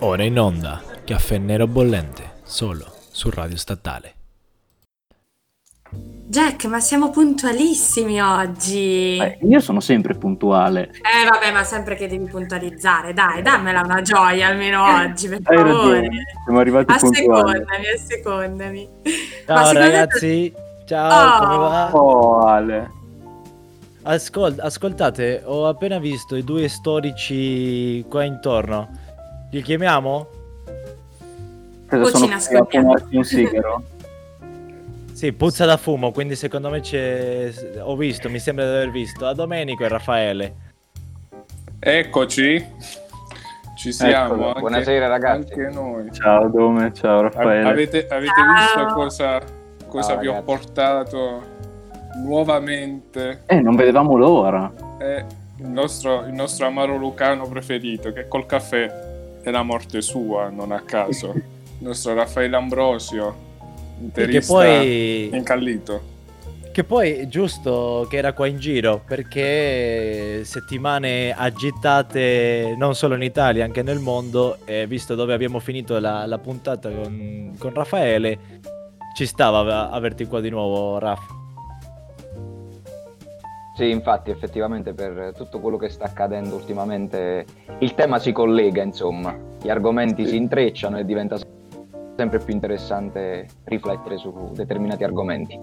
Ora in onda, caffè nero bollente, solo su Radio Statale. Jack, ma siamo puntualissimi oggi. Eh, io sono sempre puntuale. Eh vabbè, ma sempre che devi puntualizzare, dai, dammela una gioia almeno oggi, per Hai favore. ragione, siamo arrivati puntuali. Assecondami, assecondami. Ma Ciao te- ragazzi, ciao, Oh. come va? Oh, Ale. Ascol- ascoltate, ho appena visto i due storici qua intorno. Li chiamiamo? Cosa Cucina, sono fumarsi un sigaro? Sì, puzza da fumo, quindi secondo me c'è... Ho visto, mi sembra di aver visto, a Domenico e Raffaele. Eccoci, ci siamo. Eccolo. anche- Buonasera, ragazzi. Anche noi. Ciao Dome, ciao A- Raffaele. avete avete Ciao. visto cosa, cosa Ciao, vi ho ragazzi. portato nuovamente? Eh, non vedevamo l'ora. È il nostro, il nostro amaro lucano preferito, che col caffè è la morte sua, non a caso. Il nostro Raffaele Ambrosio, interista poi... incallito. Che poi giusto che era qua in giro perché settimane agitate non solo in Italia, anche nel mondo, e visto dove abbiamo finito la, la puntata con, con Raffaele, ci stava a- averti qua di nuovo, Raff. Sì, infatti, effettivamente per tutto quello che sta accadendo ultimamente il tema si collega, insomma, gli argomenti si intrecciano e diventa sempre più interessante riflettere su determinati argomenti.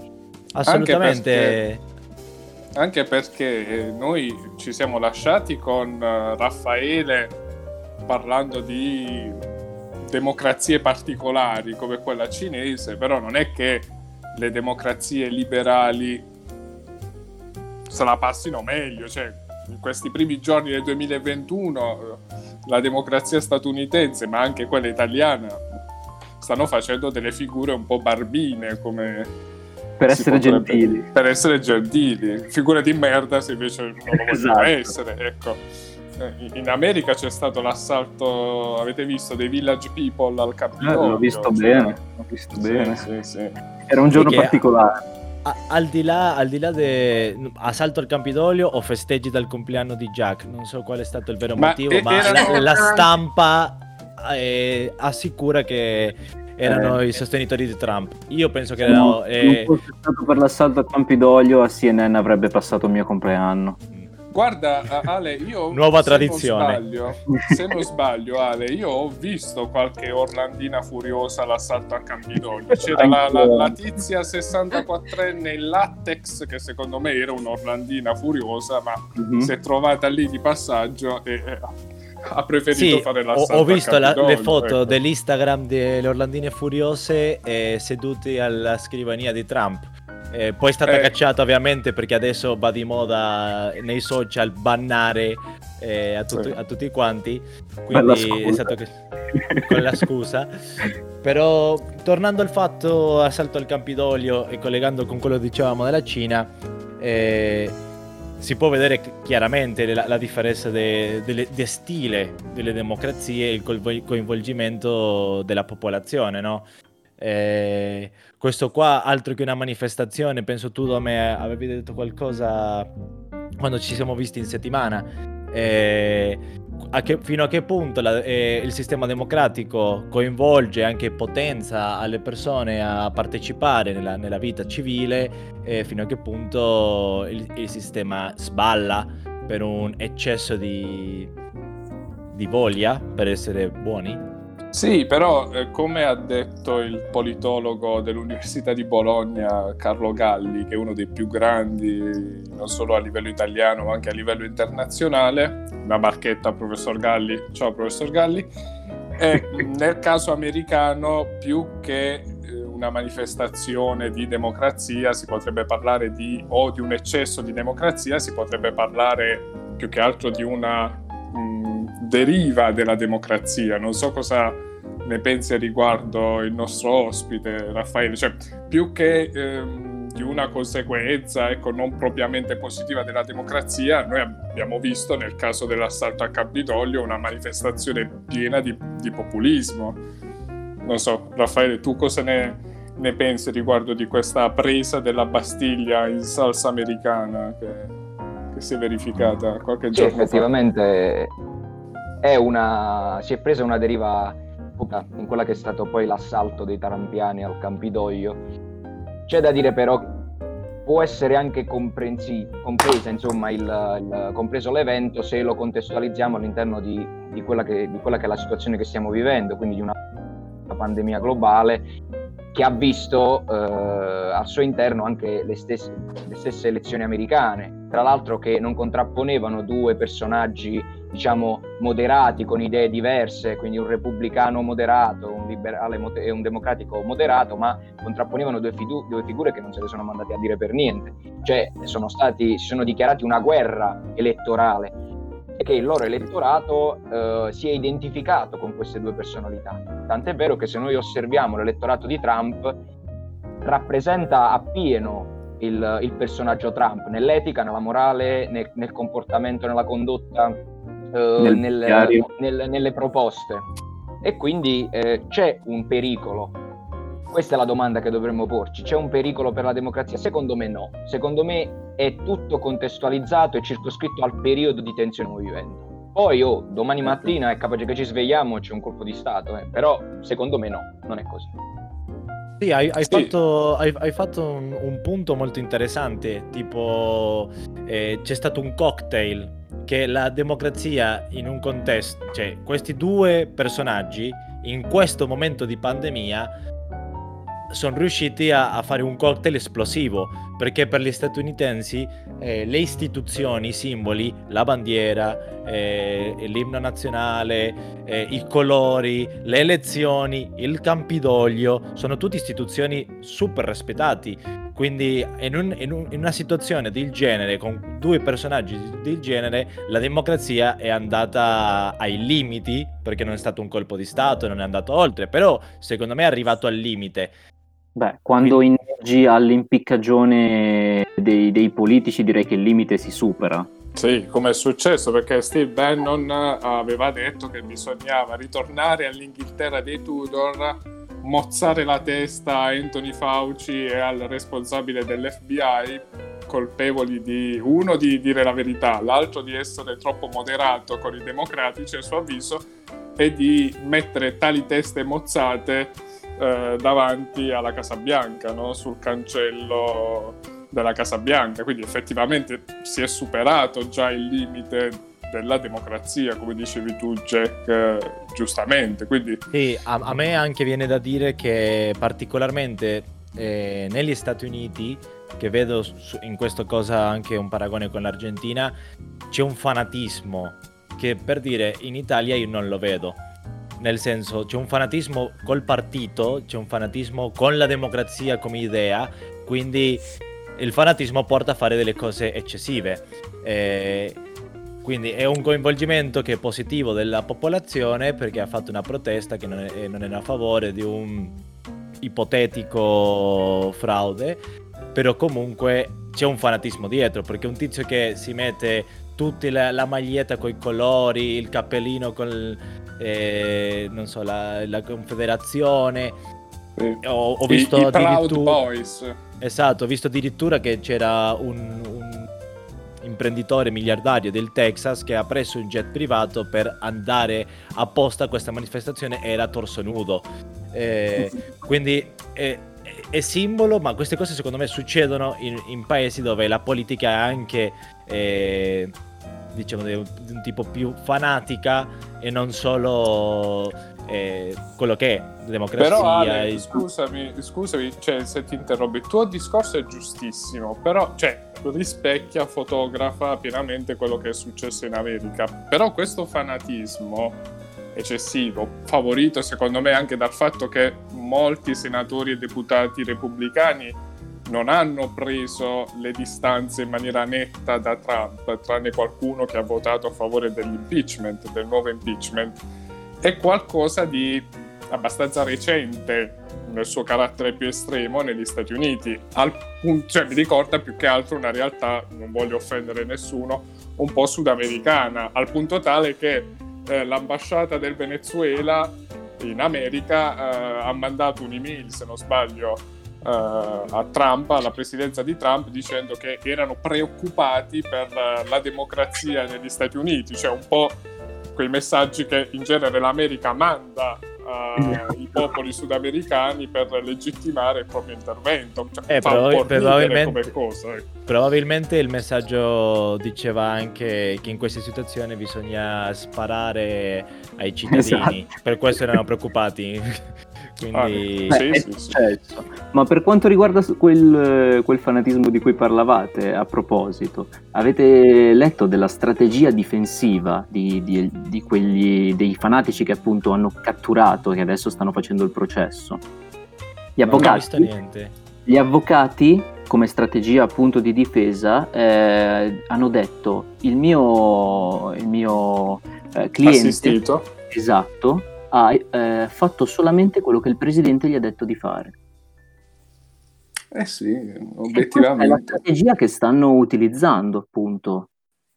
Assolutamente. Anche perché eh, noi ci siamo lasciati con eh, Raffaele parlando di democrazie particolari come quella cinese, però non è che le democrazie liberali se la passino meglio, cioè in questi primi giorni del 2021 eh, la democrazia statunitense, ma anche quella italiana, stanno facendo delle figure un po' barbine come Per essere potrebbe- gentili. Per essere gentili. Figure di merda se invece non lo vogliono Esatto. essere, ecco. Eh, In America c'è stato l'assalto, avete visto, dei Village People al Eh, Capitolio. l'ho visto cioè- bene, l'ho visto Sì, bene. sì, sì. Era un giorno Perché- particolare. A- al di là, al di là de assalto al Campidoglio o festeggi dal compleanno di Jack, non so qual è stato il vero Ma motivo, e- ma era- la, la stampa eh, assicura che erano Eh. i sostenitori di Trump. Io penso che erano... non- eh, non fosse stato per l'assalto a Campidoglio, a CNN avrebbe passato il mio compleanno. Guarda, Ale, io... Nuova se non tradizione. sbaglio- se non sbaglio, Ale, io ho visto qualche Orlandina furiosa all'assalto a Campidoglio. C'era la, la- la tizia 64enne in latex, che secondo me era un'Orlandina furiosa, ma Mhm. si è trovata lì di passaggio e eh, ha preferito Sì, fare ho, l'assalto ho a visto la- le foto ecco. dell'Instagram delle Orlandine Furiose eh, seduti alla scrivania di Trump. Eh, poi è stata Eh. cacciata ovviamente perché adesso va di moda nei social bannare eh, a, tutti- Sì. a tutti quanti. Quindi è stato che- con la scusa. Però tornando al fatto assalto al Campidoglio e collegando con quello che dicevamo della Cina, eh, si può vedere ch- chiaramente la, la differenza de, delle- de stile delle democrazie e il coinvol- coinvolgimento della popolazione, no? Eh, questo qua, altro che una manifestazione, penso tu da me avevi detto qualcosa quando ci siamo visti in settimana. Eh, a che- fino a che punto la- eh, il sistema democratico coinvolge anche potenza alle persone a partecipare nella, nella vita civile e fino a che punto il, il sistema sballa per un eccesso di, di voglia per essere buoni? Sì, però eh, come ha detto il politologo dell'Università di Bologna, Carlo Galli, che è uno dei più grandi non solo a livello italiano ma anche a livello internazionale, una barchetta professor Galli, ciao professor Galli, eh, nel caso americano più che eh, una manifestazione di democrazia si potrebbe parlare di o di un eccesso di democrazia, si potrebbe parlare più che altro di una mh, deriva della democrazia. Non so cosa ne pensi riguardo il nostro ospite Raffaele, cioè più che ehm, di una conseguenza ecco, non propriamente positiva della democrazia, noi abbiamo visto nel caso dell'assalto a Campidoglio una manifestazione piena di, di populismo. Non so, Raffaele, tu cosa ne, ne pensi riguardo di questa presa della Bastiglia in salsa americana che, che si è verificata qualche Sì, giorno fa? effettivamente una, si è presa una deriva in quella che è stato poi l'assalto dei tarampiani al Campidoglio. C'è da dire però può essere anche compresa, insomma, il, il, compreso l'evento se lo contestualizziamo all'interno di, di, quella che, di, quella che, è la situazione che stiamo vivendo, quindi di una pandemia globale che ha visto eh, al suo interno anche le stesse, le stesse elezioni americane, tra l'altro che non contrapponevano due personaggi diciamo, moderati, con idee diverse, quindi un repubblicano moderato, un liberale e un democratico moderato, ma contrapponevano due, fidu- due, figure che non se ne sono mandate a dire per niente. Cioè, sono stati, si sono dichiarati una guerra elettorale e che il loro elettorato eh, si è identificato con queste due personalità. Tant'è vero che se noi osserviamo l'elettorato di Trump, rappresenta appieno il, il personaggio Trump nell'etica, nella morale, nel, nel comportamento, nella condotta eh, nel nel, nel, nelle proposte. E quindi eh, c'è un pericolo. Questa è la domanda che dovremmo porci. C'è un pericolo per la democrazia? Secondo me no. Secondo me è tutto contestualizzato e circoscritto al periodo di tensione vivendo. Poi, oh, domani mattina è capace che ci svegliamo e c'è un colpo di Stato, eh. però secondo me no, non è così. Sì, hai, hai, sì. Fatto, hai, hai fatto, un, un, punto molto interessante, tipo eh, c'è stato un cocktail che la democrazia in un contesto, cioè questi due personaggi in questo momento di pandemia sono riusciti a, a, fare un cocktail esplosivo perché per gli statunitensi eh, le istituzioni, i simboli, la bandiera, eh, l'inno nazionale, eh, i colori, le elezioni, il Campidoglio sono tutte istituzioni super rispettati quindi in, un, in, un, in, una situazione del genere, con due personaggi del genere, la democrazia è andata ai limiti, perché non è stato un colpo di Stato, non è andato oltre, però secondo me è arrivato al limite. Beh, quando Quindi... inneggi all'impiccagione dei, dei politici direi che il limite si supera. Sì, come è successo perché Steve Bannon aveva detto che bisognava ritornare all'Inghilterra dei Tudor mozzare la testa a Anthony Fauci e al responsabile dell'FBI colpevoli di uno di dire la verità, l'altro di essere troppo moderato con i democratici a suo avviso e di mettere tali teste mozzate eh, davanti alla Casa Bianca, no? sul cancello della Casa Bianca. Quindi effettivamente si è superato già il limite della democrazia, come dicevi tu Jack, eh, giustamente. Quindi... Sì, a, a, me anche viene da dire che particolarmente eh, negli Stati Uniti, che vedo in questo cosa anche un paragone con l'Argentina, c'è un fanatismo che per dire in Italia io non lo vedo. Nel senso, c'è un fanatismo col partito, c'è un fanatismo con la democrazia come idea, quindi il fanatismo porta a fare delle cose eccessive. Eh, quindi è un coinvolgimento che è positivo della popolazione perché ha fatto una protesta che non, è, non era a favore di un ipotetico fraude, però comunque c'è un fanatismo dietro perché un tizio che si mette tutta la, la maglietta con i colori, il cappellino con eh, non so, la, la confederazione. Ho, ho visto I, i addirittura... Esatto, ho visto addirittura che c'era un, un imprenditore miliardario del Texas che ha preso un jet privato per andare apposta a questa manifestazione era torso nudo. Eh, quindi è, è, simbolo, ma queste cose secondo me succedono in, in paesi dove la politica è anche... Eh, diciamo di un, tipo più fanatica e non solo eh, quello che è democrazia. Però Ale, e... scusami, scusami cioè, se ti interrompo, il tuo discorso è giustissimo, però cioè, rispecchia, fotografa pienamente quello che è successo in America. Però questo fanatismo eccessivo, favorito secondo me anche dal fatto che molti senatori e deputati repubblicani non hanno preso le distanze in maniera netta da Trump, tranne qualcuno che ha votato a favore dell'impeachment, del nuovo impeachment, è qualcosa di abbastanza recente nel suo carattere più estremo negli Stati Uniti. Punto, cioè, mi ricorda più che altro una realtà, non voglio offendere nessuno, un po' sudamericana, al punto tale che eh, l'ambasciata del Venezuela in America eh, ha mandato un'email, se non sbaglio, a Trump, alla presidenza di Trump, dicendo che erano preoccupati per la democrazia negli Stati Uniti, cioè un po' quei messaggi che in genere l'America manda ai popoli sudamericani per legittimare il proprio intervento. Cioè, Eh, fa però- un po' ridere probabilmente- come cosa. ecco. Probabilmente il messaggio diceva anche che in queste situazioni bisogna sparare ai cittadini. Esatto. Per questo erano preoccupati. Quindi... Ah, Beh, Sì, è sì, sì. Ma per quanto riguarda quel, quel fanatismo di cui parlavate, a proposito, avete letto della strategia difensiva di, di- di quegli, dei fanatici che appunto hanno catturato, che adesso stanno facendo il processo? Gli Non ho avvocati, visto niente. gli avvocati, come strategia appunto di difesa, eh, hanno detto il mio, il mio eh, cliente... Assistito. Esatto, ha eh, fatto solamente quello che il presidente gli ha detto di fare. Eh sì, E questa è la obiettivamente. strategia che stanno utilizzando, appunto.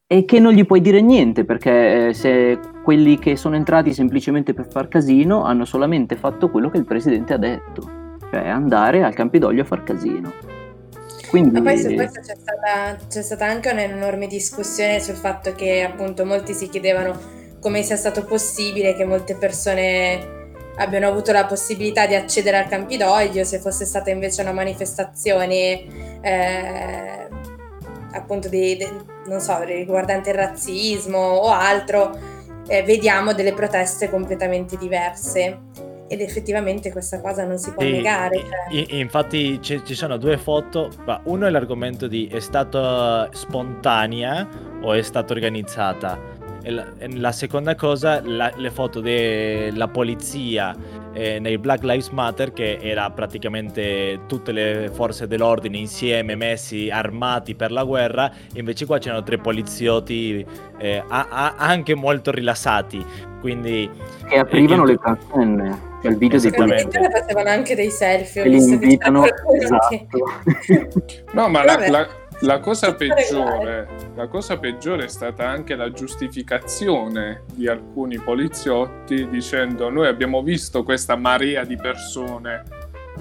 E che non gli puoi dire niente, perché eh, se quelli che sono entrati semplicemente per far casino hanno solamente fatto quello che il presidente ha detto, cioè andare al Campidoglio a far casino. Quindi, Ma poi su questo c'è stata, c'è stata anche un'enorme discussione sul fatto che appunto molti si chiedevano come sia stato possibile che molte persone abbiano avuto la possibilità di accedere al Campidoglio, se fosse stata invece una manifestazione eh, appunto di, di- non so, riguardante il razzismo o altro, eh, vediamo delle proteste completamente diverse. Ed effettivamente questa cosa non si può Sì, negare. cioè. infatti ci, ci sono due foto. ma uno è l'argomento di è stata spontanea o è stata organizzata. E la, e la seconda cosa, la- le foto della polizia eh, nei Black Lives Matter, che era praticamente tutte le forze dell'ordine insieme, messi armati per la guerra. Invece qua c'erano tre poliziotti eh, a- a- anche molto rilassati. Quindi che aprivano il- le transenne, cioè il video dei facevano anche dei selfie. li invitano, esatto. No, ma la, la- la cosa peggiore, la cosa peggiore è stata anche la giustificazione di alcuni poliziotti dicendo noi abbiamo visto questa marea di persone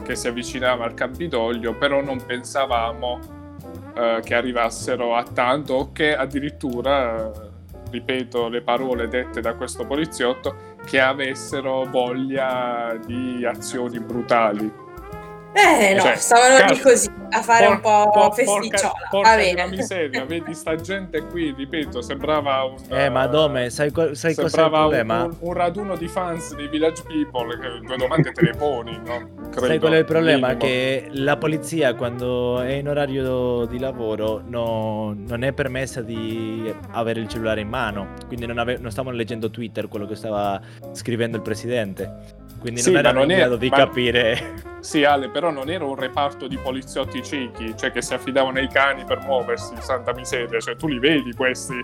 che si avvicinava al Campidoglio, però non pensavamo eh, che arrivassero a tanto o che addirittura, eh, ripeto le parole dette da questo poliziotto, che avessero voglia di azioni brutali. Eh no, Cioè, stavano lì così a fare un po' Por- festicciola. Porca, porca Va di bene. una miseria, vedi sta gente qui, ripeto, sembrava un... Eh, ma Dome, sai, co- sai cos'è il sembrava un, problema? un- un raduno di fans dei Village People, che due domande te le poni, no? Credo, Sai qual è il problema? minimo. Che la polizia quando è in orario di lavoro no- non è permessa di avere il cellulare in mano, quindi non, ave- non stavano leggendo Twitter quello che stava scrivendo il presidente, quindi Sì, non ma erano non in è- grado di ma- capire. Sì, Ale, però non era un reparto di poliziotti ciechi, cioè che si affidavano ai cani per muoversi, santa miseria, cioè tu li vedi questi,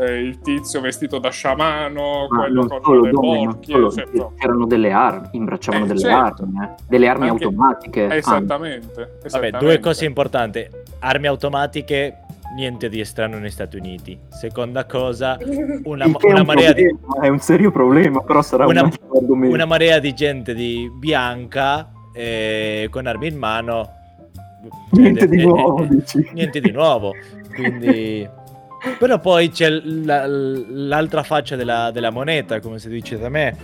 eh, il tizio vestito da sciamano, Ma quello con solo, le Dome, non borchie, solo, cioè, no. c'erano delle armi, imbracciavano Eh, delle certo. armi, eh, delle armi Anche- automatiche. anzi. Esattamente, Vabbè, esattamente. due cose importanti. Armi automatiche, niente di strano negli Stati Uniti. Seconda cosa, una, una un marea di... problema, è un serio problema, però sarà Una- un altro argomento. una marea di gente di bianca eh, con armi in mano. Niente è- di è- nuovo, dici. Niente di nuovo. Quindi... Però poi c'è la- l'altra faccia della, della moneta, come si dice da me,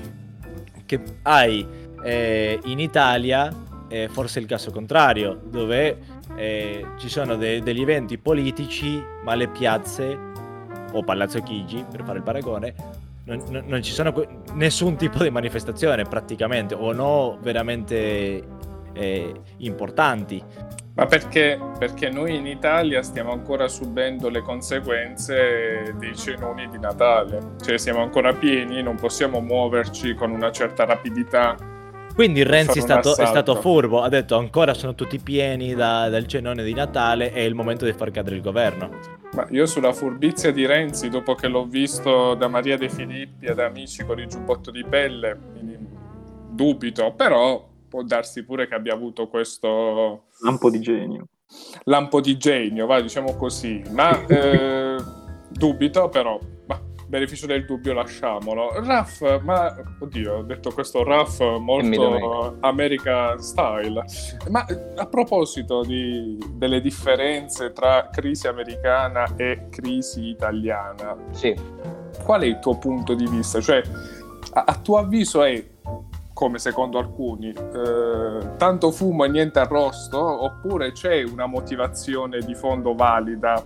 che hai eh, in Italia eh, forse il caso contrario, dove eh, ci sono de- degli eventi politici, ma le piazze o Palazzo Chigi, per fare il paragone, non, non- non ci sono que- nessun tipo di manifestazione praticamente, o no veramente eh, importanti. Ma perché, perché noi in Italia stiamo ancora subendo le conseguenze dei cenoni di Natale, cioè siamo ancora pieni, non possiamo muoverci con una certa rapidità. Quindi Renzi è stato, è stato furbo, ha detto ancora sono tutti pieni da- dal cenone di Natale, è il momento di far cadere il governo. Ma io sulla furbizia di Renzi, dopo che l'ho visto da Maria De Filippi ad amici con il giubbotto di pelle, dubito, però può darsi pure che abbia avuto questo Lampo di genio. lampo di genio, va, diciamo così. Ma eh, dubito, però, ma, beneficio del dubbio lasciamolo. Raff, ma oddio, ho detto questo Raff molto American style. Ma a proposito di- delle differenze tra crisi americana e crisi italiana, Sì, qual è il tuo punto di vista? Cioè, a, a tuo avviso è come secondo alcuni, eh, tanto fumo e niente arrosto, oppure c'è una motivazione di fondo valida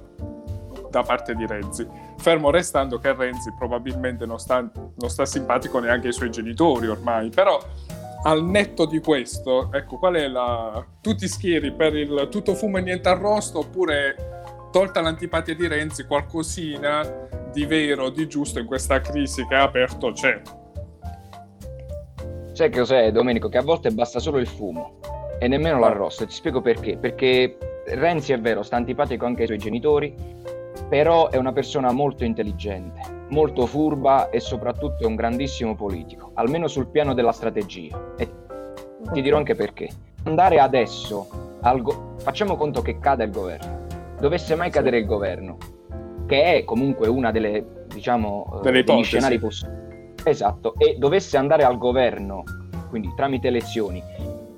da parte di Renzi? Fermo restando che Renzi probabilmente non sta, non sta simpatico neanche ai suoi genitori ormai, però al netto di questo, ecco, qual è la... Tu ti schieri per il tutto fumo e niente arrosto, oppure tolta l'antipatia di Renzi, qualcosina di vero, di giusto in questa crisi che ha aperto c'è? Sai che cos'è, Domenico? Che a volte basta solo il fumo e nemmeno l'arrosto. Ti spiego perché. Perché Renzi è vero, sta antipatico anche ai suoi genitori, però è una persona molto intelligente, molto furba e soprattutto è un grandissimo politico, almeno sul piano della strategia. E ti dirò anche perché. Andare adesso, al go- facciamo conto che cade il governo, dovesse mai cadere il governo, che è comunque una delle, diciamo, delle degli scenari possibili Esatto, e dovesse andare al governo, quindi tramite elezioni,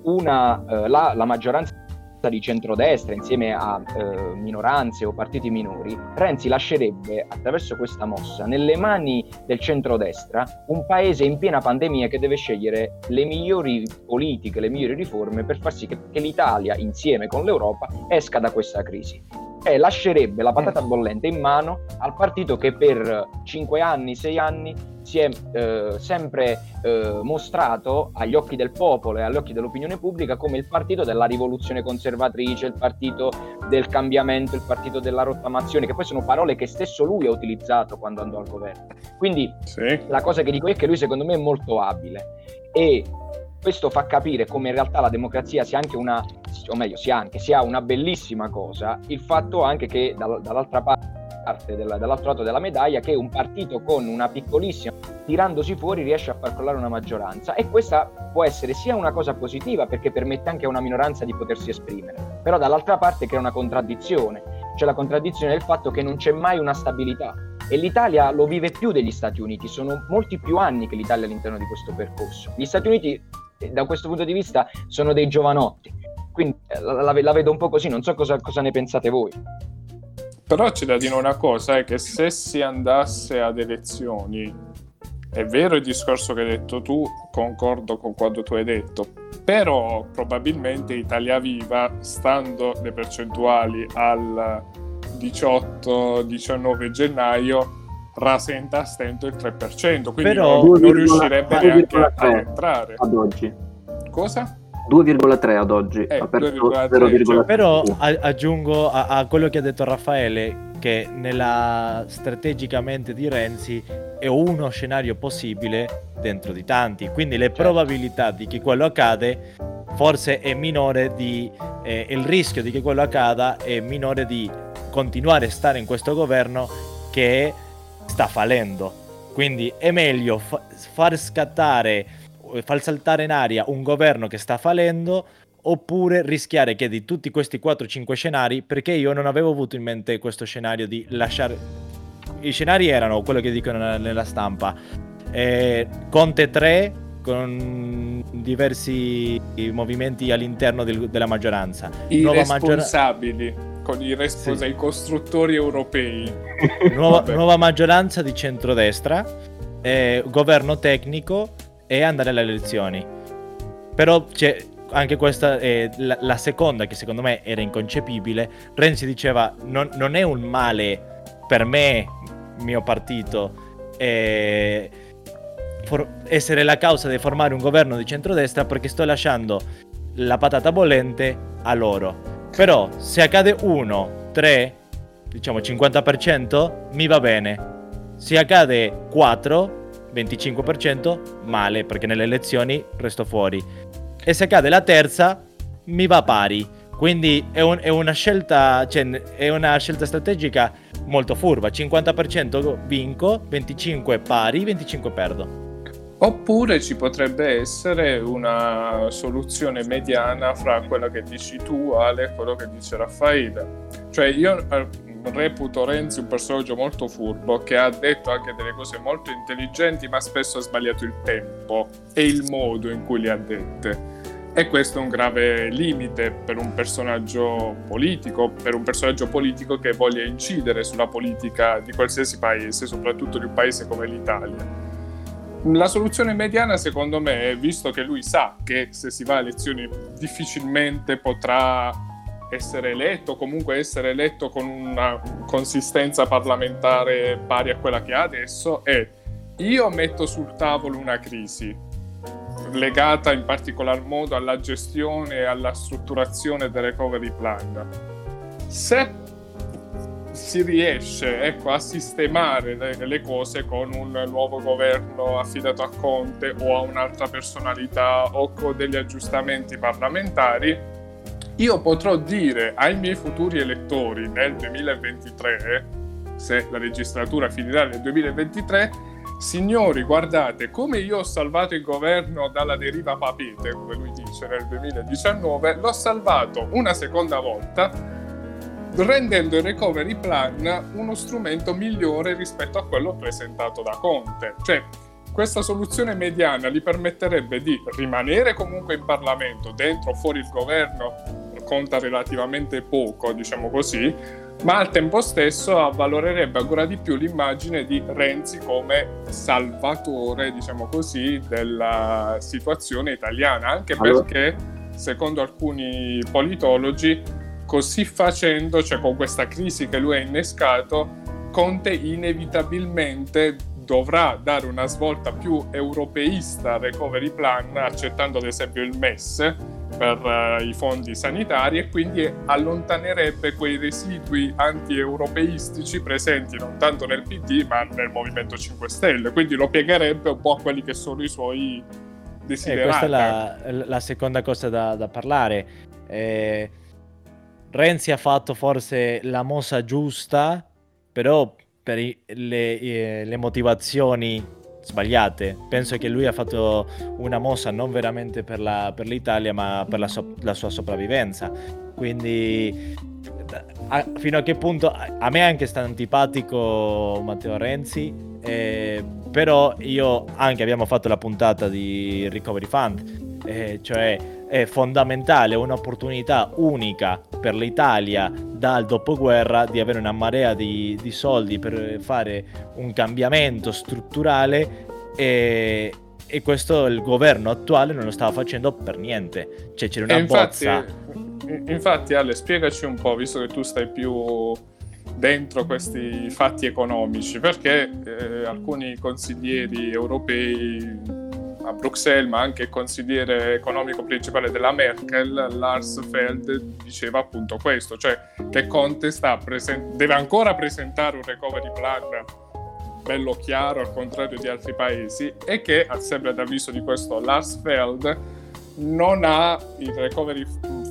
una, eh, la, la, maggioranza di centrodestra insieme a eh, minoranze o partiti minori, Renzi lascerebbe attraverso questa mossa nelle mani del centrodestra un paese in piena pandemia che deve scegliere le migliori politiche, le migliori riforme per far sì che, che l'Italia insieme con l'Europa esca da questa crisi e lascerebbe la patata bollente in mano al partito che per 5 anni, 6 anni si è eh, sempre eh, mostrato agli occhi del popolo e agli occhi dell'opinione pubblica come il partito della rivoluzione conservatrice, il partito del cambiamento, il partito della rottamazione, che poi sono parole che stesso lui ha utilizzato quando andò al governo. Quindi sì. la cosa che dico è che lui secondo me è molto abile e questo fa capire come in realtà la democrazia sia anche una, o meglio, sia anche, sia una bellissima cosa, il fatto anche che dall'altra parte dall'altro lato della medaglia che un partito con una piccolissima tirandosi fuori riesce a far collare una maggioranza e questa può essere sia una cosa positiva perché permette anche a una minoranza di potersi esprimere, però dall'altra parte crea una contraddizione, cioè la contraddizione del fatto che non c'è mai una stabilità e l'Italia lo vive più degli Stati Uniti, sono molti più anni che l'Italia all'interno di questo percorso. Gli Stati Uniti da questo punto di vista sono dei giovanotti, quindi eh, la, la, la vedo un po' così, non so cosa, cosa ne pensate voi. Però c'è da dire una cosa, è che se si andasse ad elezioni, è vero il discorso che hai detto tu, concordo con quanto tu hai detto, però probabilmente Italia Viva, stando le percentuali al 18-19 gennaio, rasenta a stento il 3%, quindi però, non, non riuscirebbe neanche a entrare. Ad oggi. Cosa? 2,3 ad oggi, eh, 0,3. Cioè, però aggiungo a, a, quello che ha detto Raffaele che nella strategicamente di Renzi è uno scenario possibile dentro di tanti, quindi le certo. probabilità di che quello accade forse è minore di eh, il rischio di che quello accada è minore di continuare a stare in questo governo che sta fallendo. Quindi è meglio fa- far scattare far saltare in aria un governo che sta fallendo oppure rischiare che di tutti questi 4-5 scenari, perché io non avevo avuto in mente questo scenario di lasciare... I scenari erano quello che dicono nella stampa. Eh, Conte 3 con diversi movimenti all'interno del, della maggioranza. I nuova responsabili, maggioranza... con i, respons- sì. i costruttori europei. Nuova, nuova maggioranza di centrodestra, eh, governo tecnico e andare alle elezioni. Però c'è anche questa è la, la, seconda che secondo me era inconcepibile. Renzi diceva non, non è un male per me, mio partito, eh, essere la causa di formare un governo di centrodestra perché sto lasciando la patata bollente a loro. Però se accade 1, 3, diciamo 50%, mi va bene. Se accade 4, 25% male perché nelle elezioni resto fuori. E se cade la terza mi va pari. Quindi è, un, è, una, scelta, cioè, è una scelta strategica molto furba. 50% vinco, 25% pari, 25% perdo. Oppure ci potrebbe essere una soluzione mediana fra quello che dici tu, Ale, e quello che dice Raffaele. Cioè io eh, reputo Renzi un personaggio molto furbo che ha detto anche delle cose molto intelligenti ma spesso ha sbagliato il tempo e il modo in cui le ha dette. E questo è un grave limite per un personaggio politico, per un personaggio politico che voglia incidere sulla politica di qualsiasi paese, soprattutto di un paese come l'Italia. La soluzione mediana, secondo me, visto che lui sa che se si va a elezioni difficilmente potrà essere eletto, comunque essere eletto con una consistenza parlamentare pari a quella che ha adesso, è io metto sul tavolo una crisi legata in particolar modo alla gestione e alla strutturazione del recovery plan. Se si riesce ecco, a sistemare le, le, cose con un nuovo governo affidato a Conte o a un'altra personalità o con degli aggiustamenti parlamentari, io potrò dire ai miei futuri elettori nel 2023, se la registratura finirà nel 2023, signori guardate come io ho salvato il governo dalla deriva papete, come lui dice nel 2019, l'ho salvato una seconda volta rendendo il recovery plan uno strumento migliore rispetto a quello presentato da Conte. Cioè, questa soluzione mediana gli permetterebbe di rimanere comunque in Parlamento, dentro o fuori il governo, conta relativamente poco, diciamo così, ma al tempo stesso avvalorerebbe ancora di più l'immagine di Renzi come salvatore, diciamo così, della situazione italiana, anche allora. perché, secondo alcuni politologi, così facendo, cioè con questa crisi che lui ha innescato, Conte inevitabilmente dovrà dare una svolta più europeista al recovery plan, accettando ad esempio il MES per uh, i fondi sanitari e quindi allontanerebbe quei residui anti-europeistici presenti non tanto nel PD ma nel Movimento 5 Stelle, quindi lo piegherebbe un po' a quelli che sono i suoi desiderati. Eh, questa è la, la, seconda cosa da, da parlare. Eh, Renzi ha fatto forse la mossa giusta, però per le, eh, le, motivazioni sbagliate. Penso che lui ha fatto una mossa non veramente per, la, per l'Italia, ma per la, so, la, sua sopravvivenza. Quindi, a, fino a che punto a me anche sta antipatico Matteo Renzi, eh, però io anche abbiamo fatto la puntata di Recovery Fund, eh, cioè è fondamentale, un'opportunità unica per l'Italia dal dopoguerra di avere una marea di, di soldi per fare un cambiamento strutturale e, e, questo il governo attuale non lo stava facendo per niente. Cioè c'era una infatti, bozza. Infatti Ale, spiegaci un po', visto che tu stai più dentro questi fatti economici, perché eh, alcuni consiglieri europei a Bruxelles, ma anche il consigliere economico principale della Merkel, Lars Feld, diceva appunto questo, cioè che Conte presen- deve ancora presentare un recovery plan bello chiaro al contrario di altri paesi e che, sempre ad avviso di questo Lars Feld, non ha il recovery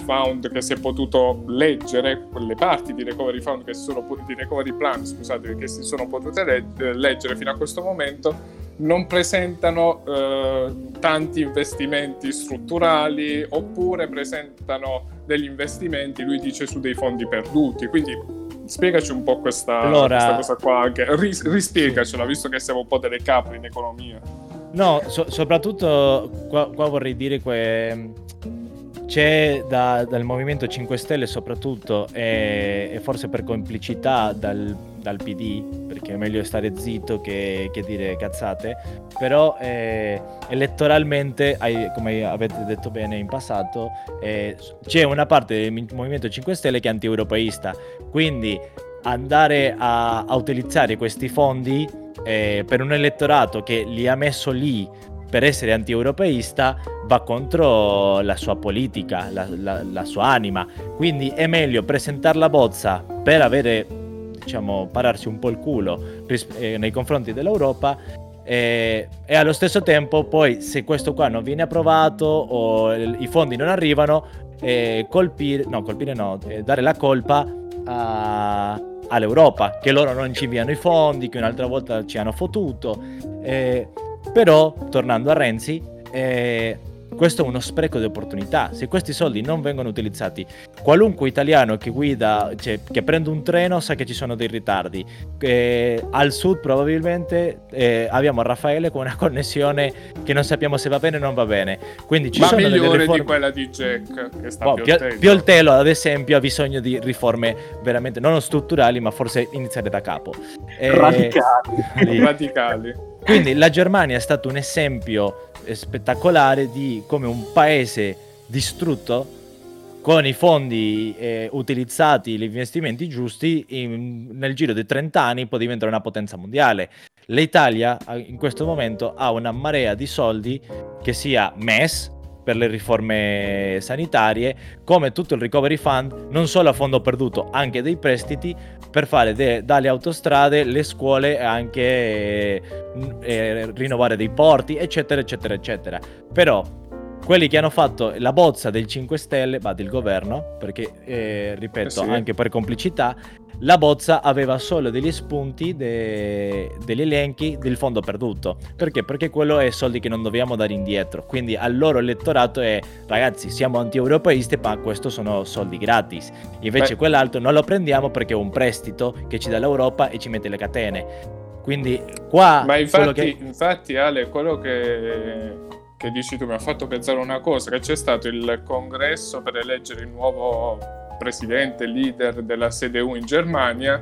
fund che si è potuto leggere, quelle parti di recovery fund che sono di recovery plan, scusate, che si sono potute le- leggere fino a questo momento non presentano eh, tanti investimenti strutturali oppure presentano degli investimenti, lui dice, su dei fondi perduti. Quindi spiegaci un po' questa, allora, questa cosa qua, anche. Ris- rispiegacela, visto che siamo un po' delle capre in economia. No, so- soprattutto qua, qua, vorrei dire che c'è da, dal Movimento 5 Stelle soprattutto e, e forse per complicità dal, dal, PD, perché è meglio stare zitto che, che dire cazzate, però eh, elettoralmente, come avete detto bene in passato, eh, c'è una parte del Movimento 5 Stelle che è anti-europeista, quindi andare a, a utilizzare questi fondi eh, per un elettorato che li ha messo lì per essere anti-europeista va contro la sua politica, la, la, la, sua anima. Quindi è meglio presentare la bozza per avere, diciamo, pararsi un po' il culo ris- eh, nei confronti dell'Europa eh, e allo stesso tempo poi se questo qua non viene approvato o il, i fondi non arrivano, eh, colpire, no, colpire no, eh, dare la colpa a, all'Europa, che loro non ci inviano i fondi, che un'altra volta ci hanno fottuto. Eh, però, tornando a Renzi, eh, questo è uno spreco di opportunità. Se questi soldi non vengono utilizzati, qualunque italiano che guida, cioè, che prende un treno sa che ci sono dei ritardi. Eh, al sud probabilmente eh, abbiamo Raffaele con una connessione che non sappiamo se va bene o non va bene. Quindi ci Ma sono delle migliore riforme... di quella di Jack che sta Boh, Pio- pioltendo. Pioltello, ad esempio, ha bisogno di riforme veramente non strutturali, ma forse iniziare da capo. Eh, Radicali. radicali. Quindi la Germania è stato un esempio spettacolare di come un paese distrutto con i fondi eh, utilizzati, gli investimenti giusti, in- nel giro di 30 anni può diventare una potenza mondiale. L'Italia in questo momento ha una marea di soldi che sia MES per le riforme sanitarie, come tutto il recovery fund, non solo a fondo perduto, anche dei prestiti per fare de- dalle autostrade, le scuole e anche eh, eh, rinnovare dei porti, eccetera, eccetera, eccetera. Però quelli che hanno fatto la bozza del 5 Stelle, ma del governo, perché eh, ripeto, Eh sì. anche per complicità, la bozza aveva solo degli spunti de- degli elenchi del fondo perduto. Perché? Perché quello è soldi che non dobbiamo dare indietro. Quindi al loro elettorato è ragazzi, siamo anti-europeisti, ma questo sono soldi gratis. Invece Beh. quell'altro non lo prendiamo perché è un prestito che ci dà l'Europa e ci mette le catene. Quindi qua Ma infatti, che- infatti, Ale, quello che, che dici tu mi ha fatto pensare una cosa, che c'è stato il congresso per eleggere il nuovo presidente, leader della CDU in Germania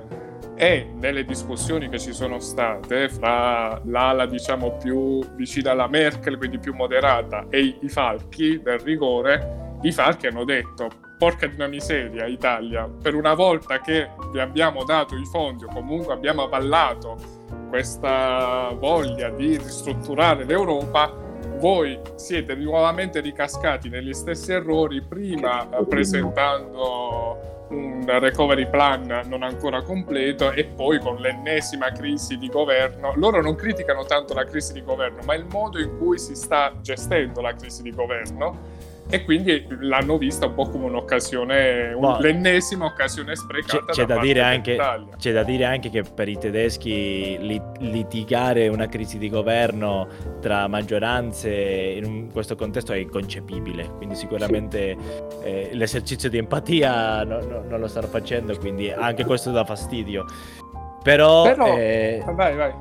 e nelle discussioni che ci sono state fra l'ala diciamo più vicina alla Merkel, quindi più moderata, e i, i falchi del rigore, i falchi hanno detto porca di una miseria Italia, per una volta che vi abbiamo dato i fondi o comunque abbiamo avallato questa voglia di ristrutturare l'Europa, voi siete nuovamente ricascati negli stessi errori, prima presentando un recovery plan non ancora completo e poi con l'ennesima crisi di governo. Loro non criticano tanto la crisi di governo, ma il modo in cui si sta gestendo la crisi di governo e quindi l'hanno vista un po' come un'occasione, un- Ma- l'ennesima occasione sprecata C'è, c'è da, dire anche, c'è da dire anche che per i tedeschi li- litigare una crisi di governo tra maggioranze in un- questo contesto è inconcepibile. Quindi sicuramente eh, l'esercizio di empatia no- no- non lo stanno facendo, quindi anche questo dà fastidio. Però, Però- eh, Vai, vai.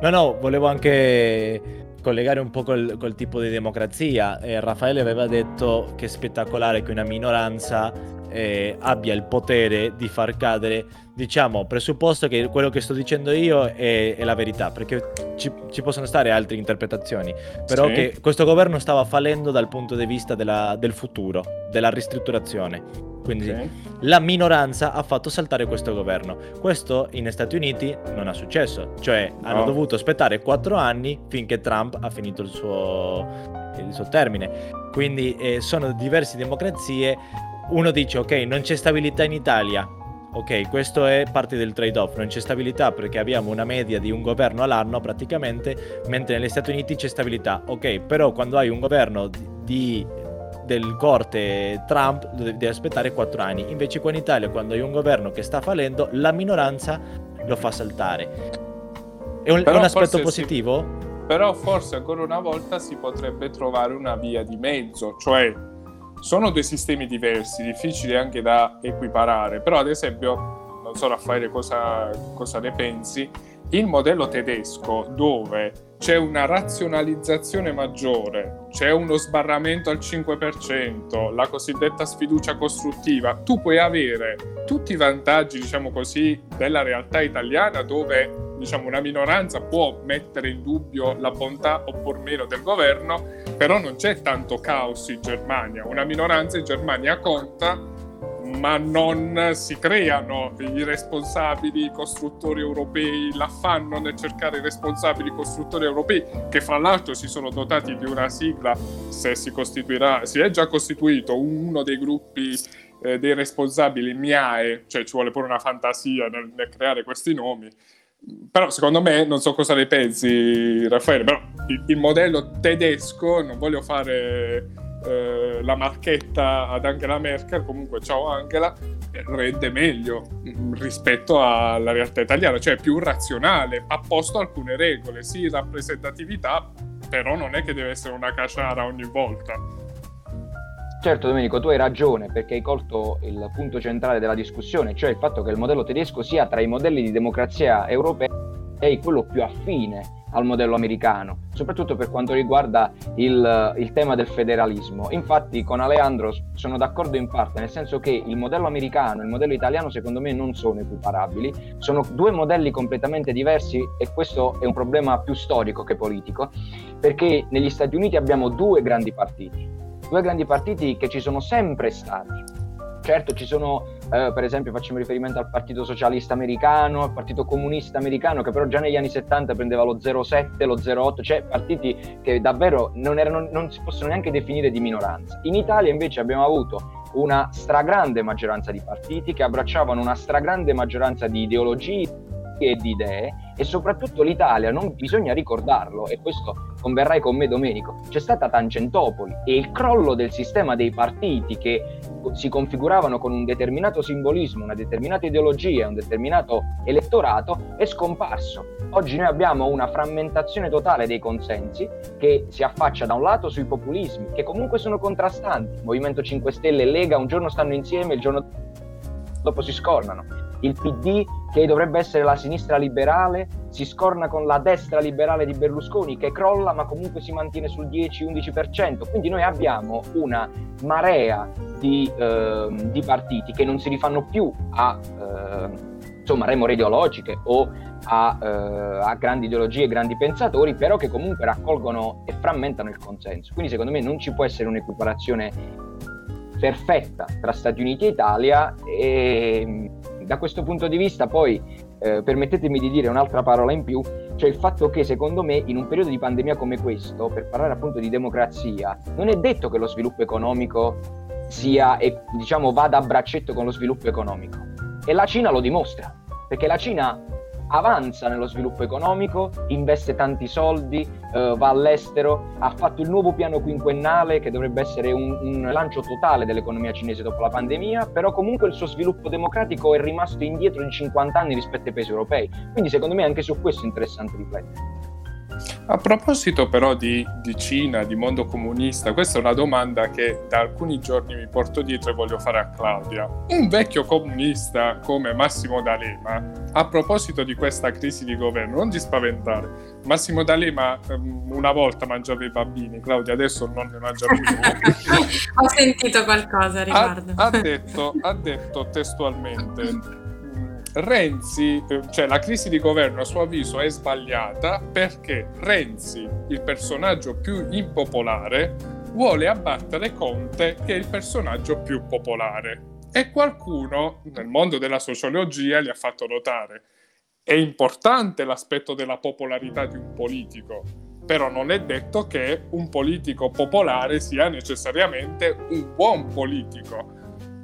No, no, volevo anche collegare un po' col, col tipo di democrazia. Eh, Raffaele aveva detto che è spettacolare che una minoranza eh, abbia il potere di far cadere, diciamo, presupposto che quello che sto dicendo io è, è la verità, perché ci, ci possono stare altre interpretazioni, però Sì. che questo governo stava fallendo dal punto di vista della- del futuro, della ristrutturazione. Quindi Ok. la minoranza ha fatto saltare questo governo. Questo in Stati Uniti non ha successo, cioè hanno No. dovuto aspettare quattro anni finché Trump ha finito il suo, il suo termine. Quindi eh, sono diverse democrazie. Uno dice ok, non c'è stabilità in Italia. Ok, questo è parte del trade-off, non c'è stabilità perché abbiamo una media di un governo all'anno praticamente, mentre negli Stati Uniti c'è stabilità. Ok, però quando hai un governo di, del corte Trump devi aspettare 4 anni. Invece qua in Italia quando hai un governo che sta fallendo, la minoranza lo fa saltare. È un, è un aspetto positivo? Però forse ancora una volta si potrebbe trovare una via di mezzo, cioè sono due sistemi diversi, difficili anche da equiparare, però ad esempio, non so Raffaele cosa, cosa ne pensi, il modello tedesco dove c'è una razionalizzazione maggiore, c'è uno sbarramento al 5%, la cosiddetta sfiducia costruttiva, tu puoi avere tutti i vantaggi, diciamo così, della realtà italiana dove diciamo, una minoranza può mettere in dubbio la bontà o por meno del governo, però non c'è tanto caos in Germania. Una minoranza in Germania conta, ma non si creano i responsabili costruttori europei, l'affanno nel cercare i responsabili costruttori europei, che fra l'altro si sono dotati di una sigla, se si costituirà, si è già costituito uno dei gruppi eh, dei responsabili MIAE, cioè ci vuole pure una fantasia nel, nel creare questi nomi. Però secondo me, non so cosa ne pensi Raffaele, però il, il modello tedesco, non voglio fare eh, la marchetta ad Angela Merkel, comunque ciao Angela, eh, rende meglio mm, rispetto alla realtà italiana, cioè più razionale, ha posto alcune regole, sì rappresentatività, però non è che deve essere una caciara ogni volta. Certo Domenico, tu hai ragione perché hai colto il punto centrale della discussione, cioè il fatto che il modello tedesco sia tra i modelli di democrazia europea quello più affine al modello americano, soprattutto per quanto riguarda il, il, tema del federalismo. Infatti con Aleandro sono d'accordo in parte, nel senso che il modello americano e il modello italiano secondo me non sono equiparabili, sono due modelli completamente diversi e questo è un problema più storico che politico, perché negli Stati Uniti abbiamo due grandi partiti due grandi partiti che ci sono sempre stati. Certo, ci sono, eh, per esempio, facciamo riferimento al Partito Socialista Americano, al Partito Comunista Americano, che però già negli anni 70 prendeva lo 0,7, lo 0,8, cioè partiti che davvero non, erano, non si possono neanche definire di minoranza. In Italia invece abbiamo avuto una stragrande maggioranza di partiti che abbracciavano una stragrande maggioranza di ideologie e di idee e soprattutto l'Italia, non bisogna ricordarlo e questo converrai con me Domenico, c'è stata Tangentopoli e il crollo del sistema dei partiti che si configuravano con un determinato simbolismo, una determinata ideologia, un determinato elettorato è scomparso. Oggi noi abbiamo una frammentazione totale dei consensi che si affaccia da un lato sui populismi che comunque sono contrastanti, Movimento 5 Stelle e Lega un giorno stanno insieme, il giorno dopo si scornano il PD, che dovrebbe essere la sinistra liberale, si scorna con la destra liberale di Berlusconi che crolla ma comunque si mantiene sul 10-11%. Quindi noi abbiamo una marea di, eh, di partiti che non si rifanno più a eh, insomma, remore ideologiche o a, eh, a, grandi ideologie, grandi pensatori, però che comunque raccolgono e frammentano il consenso. Quindi secondo me non ci può essere un'equiparazione perfetta tra Stati Uniti e Italia e da questo punto di vista poi eh, permettetemi di dire un'altra parola in più, cioè il fatto che secondo me in un periodo di pandemia come questo, per parlare appunto di democrazia, non è detto che lo sviluppo economico sia e diciamo vada a braccetto con lo sviluppo economico. E la Cina lo dimostra, perché la Cina avanza nello sviluppo economico, investe tanti soldi, eh, va all'estero, ha fatto il nuovo piano quinquennale che dovrebbe essere un, un, lancio totale dell'economia cinese dopo la pandemia, però comunque il suo sviluppo democratico è rimasto indietro di 50 anni rispetto ai paesi europei. Quindi secondo me anche su questo è interessante riflettere. A proposito però di, di, Cina, di mondo comunista, questa è una domanda che da alcuni giorni mi porto dietro e voglio fare a Claudia. Un vecchio comunista come Massimo D'Alema, a proposito di questa crisi di governo, non ti spaventare, Massimo D'Alema um, una volta mangiava i bambini, Claudia adesso non ne mangia più. Ho sentito qualcosa a riguardo. Ha, ha, detto, ha detto testualmente Renzi, eh, cioè la crisi di governo a suo avviso è sbagliata perché Renzi, il personaggio più impopolare, vuole abbattere Conte che è il personaggio più popolare. E qualcuno nel mondo della sociologia gli ha fatto notare è importante l'aspetto della popolarità di un politico, però non è detto che un politico popolare sia necessariamente un buon politico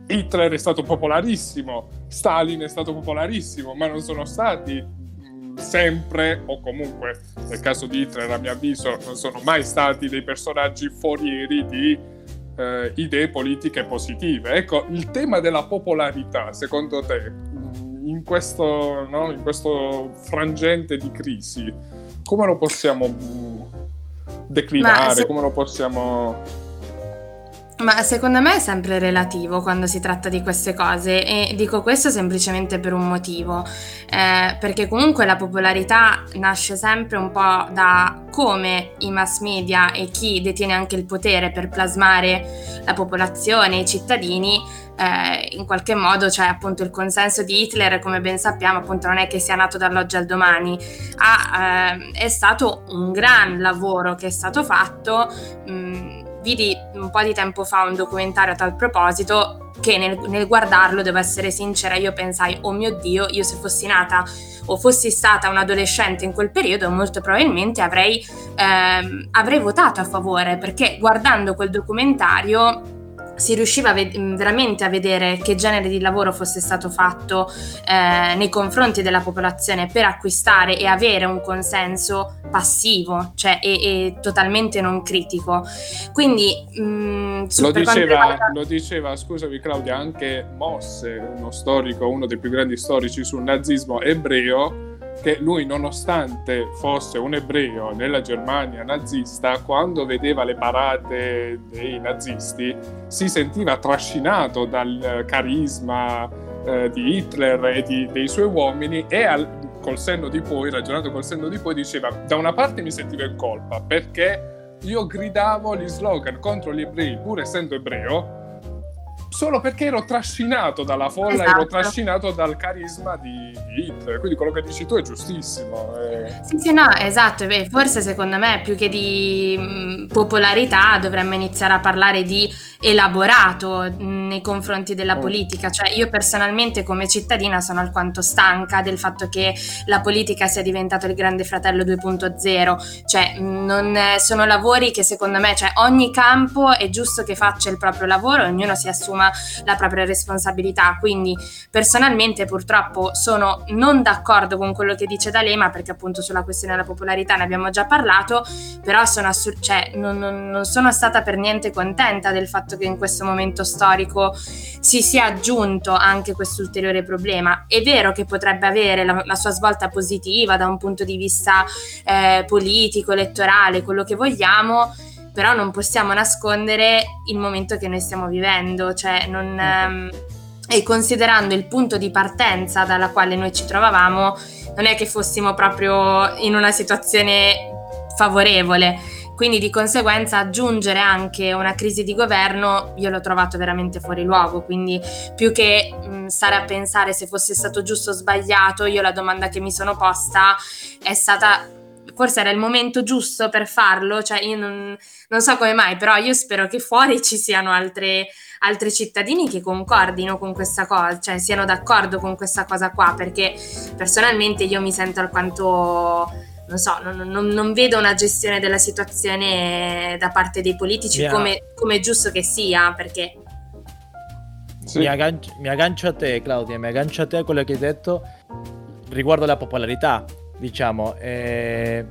Hitler è stato popolarissimo, Stalin è stato popolarissimo, ma non sono stati mm, sempre, o comunque nel caso di Hitler a mio avviso, non sono mai stati dei personaggi forieri di eh, idee politiche positive. Ecco, il tema della popolarità, secondo te, mm, in questo, no, in questo frangente di crisi, come lo possiamo mm, declinare, se... come lo possiamo ma secondo me è sempre relativo quando si tratta di queste cose e dico questo semplicemente per un motivo, eh, perché comunque la popolarità nasce sempre un po' da come i mass media e chi detiene anche il potere per plasmare la popolazione, i cittadini, eh, in qualche modo, cioè appunto il consenso di Hitler, come ben sappiamo, appunto non è che sia nato dall'oggi al domani, ha, eh, è stato un gran lavoro che è stato fatto. Mh, vidi un po' di tempo fa un documentario a tal proposito che nel, nel, guardarlo, devo essere sincera, io pensai, oh mio Dio, io se fossi nata o fossi stata un adolescente in quel periodo, molto probabilmente avrei, ehm, avrei votato a favore, perché guardando quel documentario si riusciva a ved- veramente a vedere che genere di lavoro fosse stato fatto eh, nei confronti della popolazione per acquistare e avere un consenso passivo, cioè e, e totalmente non critico. Quindi mh, mm, lo, diceva, lo diceva, scusami Claudia, anche Mosse, uno storico, uno dei più grandi storici sul nazismo ebreo, che lui, nonostante fosse un ebreo nella Germania nazista, quando vedeva le parate dei nazisti si sentiva trascinato dal carisma eh, di Hitler e di, dei suoi uomini e al, col senno di poi, ragionato col senno di poi, diceva da una parte mi sentivo in colpa perché io gridavo gli slogan contro gli ebrei pur essendo ebreo solo perché ero trascinato dalla folla, esatto. ero trascinato dal carisma di, di, Hitler. Quindi quello che dici tu è giustissimo. È... Sì, sì, no, esatto. Beh, forse secondo me più che di mh, popolarità dovremmo iniziare a parlare di elaborato mh, nei confronti della mm. politica. Cioè, io personalmente come cittadina sono alquanto stanca del fatto che la politica sia diventato il grande fratello 2.0. Cioè, non, sono lavori che secondo me, cioè, ogni campo è giusto che faccia il proprio lavoro, ognuno si assuma la propria responsabilità. Quindi personalmente purtroppo sono non d'accordo con quello che dice D'Alema perché appunto sulla questione della popolarità ne abbiamo già parlato, però sono, assur- cioè, non, non, non sono stata per niente contenta del fatto che in questo momento storico si sia aggiunto anche questo ulteriore problema. È vero che potrebbe avere la, la sua svolta positiva da un punto di vista eh, politico, elettorale, quello che vogliamo, però non possiamo nascondere il momento che noi stiamo vivendo, cioè non, ehm, e considerando il punto di partenza dalla quale noi ci trovavamo, non è che fossimo proprio in una situazione favorevole. Quindi di conseguenza aggiungere anche una crisi di governo io l'ho trovato veramente fuori luogo, quindi più che mh, stare a pensare se fosse stato giusto o sbagliato, io la domanda che mi sono posta è stata forse era il momento giusto per farlo, cioè io non, non so come mai, però io spero che fuori ci siano altre, altri cittadini che concordino con questa cosa, cioè siano d'accordo con questa cosa qua, perché personalmente io mi sento alquanto non so, non, non, non, vedo una gestione della situazione da parte dei politici yeah. come, come, è giusto che sia, perché... Sì. Mi, aggancio, mi, aggancio, a te, Claudia, mi aggancio a te a quello che hai detto riguardo la popolarità diciamo, è,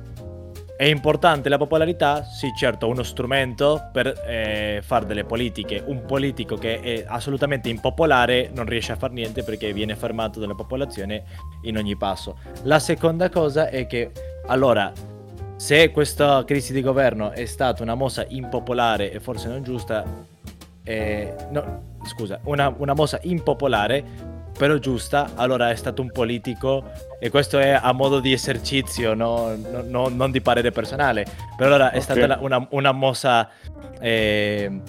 è importante la popolarità? Sì, certo, uno strumento per eh, fare delle politiche. Un politico che è assolutamente impopolare non riesce a fare niente perché viene fermato dalla popolazione in ogni passo. La seconda cosa è che, allora, se questa crisi di governo è stata una mossa impopolare e forse non giusta, eh, no, scusa, una, una mossa impopolare, però giusta, allora è stato un politico e questo è a modo di esercizio, no, no, no, non di parere personale, però allora è okay. stata una, una mossa eh,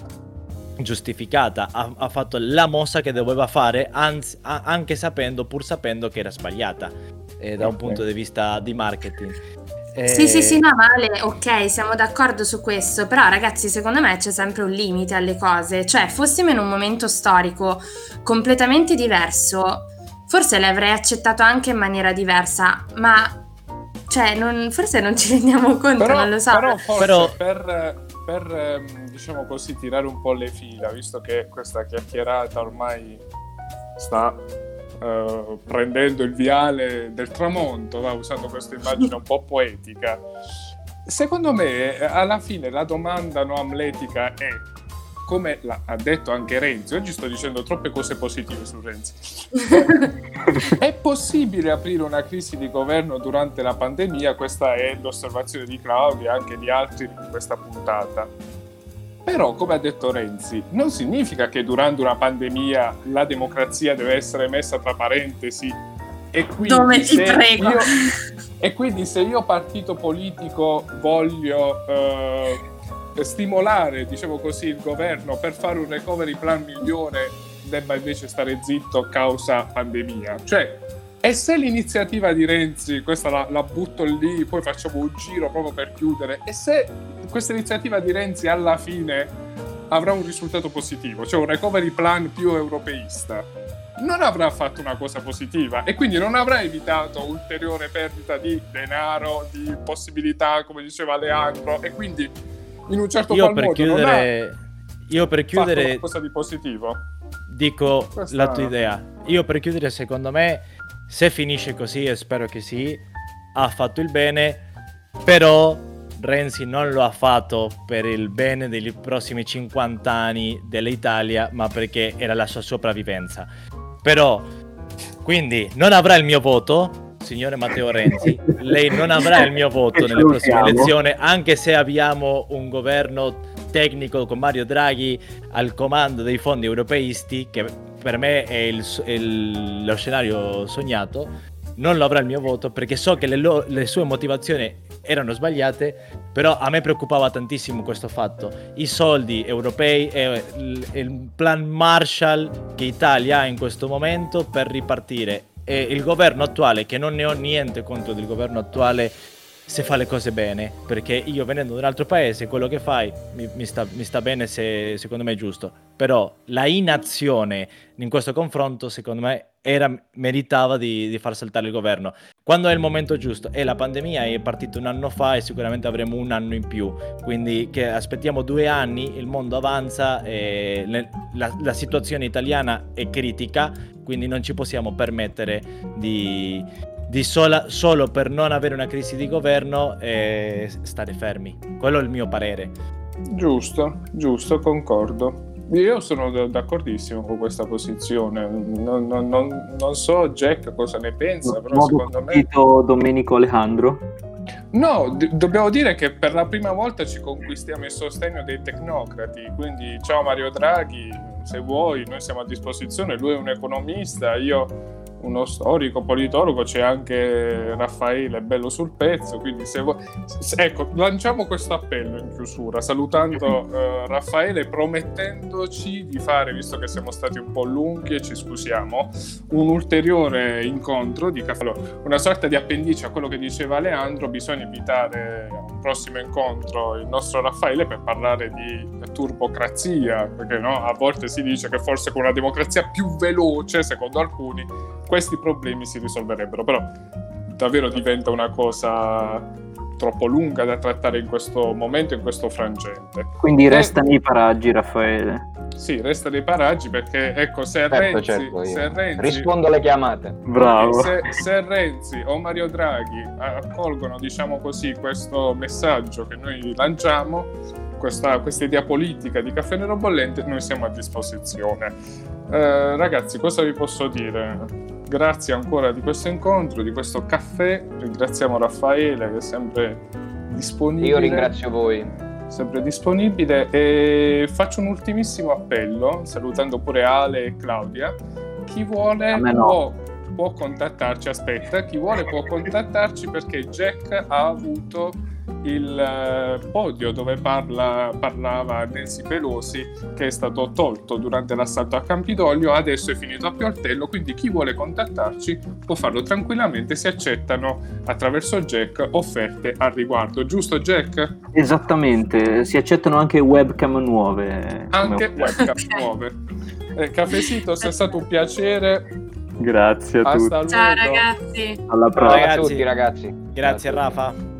giustificata, ha, ha, fatto la mossa che doveva fare, anzi, a, anche sapendo, pur sapendo che era sbagliata eh, da okay. un punto di vista di marketing. Sì, sì, sì, no, male, ok, siamo d'accordo su questo, però ragazzi, secondo me c'è sempre un limite alle cose, cioè fossimo in un momento storico completamente diverso, forse l'avrei accettato anche in maniera diversa, ma cioè, non, forse non ci rendiamo conto, però, non lo so. Però forse però... per, per, ehm, diciamo così, tirare un po' le fila, visto che questa chiacchierata ormai sta uh, prendendo il viale del tramonto, va, usando questa immagine un po' poetica. Secondo me, alla fine, la domanda no amletica è come ha detto anche Renzi, oggi sto dicendo troppe cose positive su Renzi. è possibile aprire una crisi di governo durante la pandemia? Questa è l'osservazione di Claudia e anche di altri in questa puntata. Però, come ha detto Renzi, non significa che durante una pandemia la democrazia deve essere messa tra parentesi e quindi, Dove ti prego. Io, e quindi se io partito politico voglio eh, stimolare, diciamo così, il governo per fare un recovery plan migliore, debba invece stare zitto causa pandemia. Cioè, e se l'iniziativa di Renzi, questa la, la, butto lì, poi facciamo un giro proprio per chiudere, e se questa iniziativa di Renzi alla fine avrà un risultato positivo, cioè un recovery plan più europeista, non avrà fatto una cosa positiva e quindi non avrà evitato ulteriore perdita di denaro, di possibilità, come diceva Leandro, e quindi in un certo io per chiudere, io per chiudere qualcosa di positivo. Dico Questa... la tua idea. Io per chiudere, secondo me se finisce così, e spero che sì, ha fatto il bene, però Renzi non lo ha fatto per il bene dei prossimi 50 anni dell'Italia, ma perché era la sua sopravvivenza. Però, quindi, non avrà il mio voto, signore Matteo Renzi, lei non avrà il mio voto nelle prossime elezioni, anche se abbiamo un governo tecnico con Mario Draghi al comando dei fondi europeisti, che per me è il- il- lo scenario sognato. Non lo avrà il mio voto perché so che le, lo- le sue motivazioni erano sbagliate, però a me preoccupava tantissimo questo fatto. I soldi europei e il, il plan Marshall che Italia ha in questo momento per ripartire e il governo attuale, che non ne ho niente contro del governo attuale se fa le cose bene, perché io venendo da un altro paese, quello che fai mi, mi sta, mi sta bene se secondo me è giusto, però la inazione in questo confronto secondo me era, meritava di, di far saltare il governo. Quando è il momento giusto? E la pandemia è partita un anno fa e sicuramente avremo un anno in più, quindi che aspettiamo due anni, il mondo avanza, le- la, la situazione italiana è critica, quindi non ci possiamo permettere di sola- solo per non avere una crisi di governo eh, stare fermi. Quello è il mio parere. Giusto, giusto, concordo. Io sono d'accordissimo con questa posizione. Non, non- non- non so Jack cosa ne pensa, però secondo me... Domenico Alejandro. No, d- dobbiamo dire che per la prima volta ci conquistiamo il sostegno dei tecnocrati, quindi ciao Mario Draghi, se vuoi noi siamo a disposizione, lui è un economista, io uno storico, politologo, c'è anche Raffaele bello sul pezzo, quindi se vuoi... Ecco, lanciamo questo appello in chiusura, salutando eh, Raffaele, promettendoci di fare, visto che siamo stati un po' lunghi e ci scusiamo, un ulteriore incontro di caffè. Una sorta di appendice a quello che diceva Leandro, bisogna invitare a un prossimo incontro il nostro Raffaele per parlare di turbocrazia, perché no, a volte si dice che forse con una democrazia più veloce, secondo alcuni, questi problemi si risolverebbero, però davvero diventa una cosa troppo lunga da trattare in questo momento, in questo frangente. Quindi Eh. resta nei paraggi, Raffaele. Sì, resta dei paraggi perché, ecco, se Certo, Renzi, certo, se Renzi rispondo alle chiamate. Bravo. se, se Renzi o Mario Draghi accolgono, diciamo così, questo messaggio che noi lanciamo, questa, questa idea politica di caffè nero bollente, noi siamo a disposizione. Eh, ragazzi, cosa vi posso dire? Grazie ancora di questo incontro, di questo caffè. Ringraziamo Raffaele che è sempre disponibile Io ringrazio voi. sempre disponibile e faccio un ultimissimo appello salutando pure Ale e Claudia chi vuole no. può, può contattarci aspetta chi vuole può contattarci perché Jack ha avuto il eh, podio dove parla- parlava Nancy Pelosi che è stato tolto durante l'assalto a Campidoglio adesso è finito a Pioltello quindi chi vuole contattarci può farlo tranquillamente si accettano attraverso Jack offerte al riguardo giusto Jack? Esattamente, si accettano anche webcam nuove. come anche offerte. webcam nuove. Eh, Cafesitos è stato un piacere. Grazie a tutti. Hasta Ciao luego. ragazzi. Alla Ciao prossima. A tutti ragazzi. Grazie Ciao tutti. Rafa.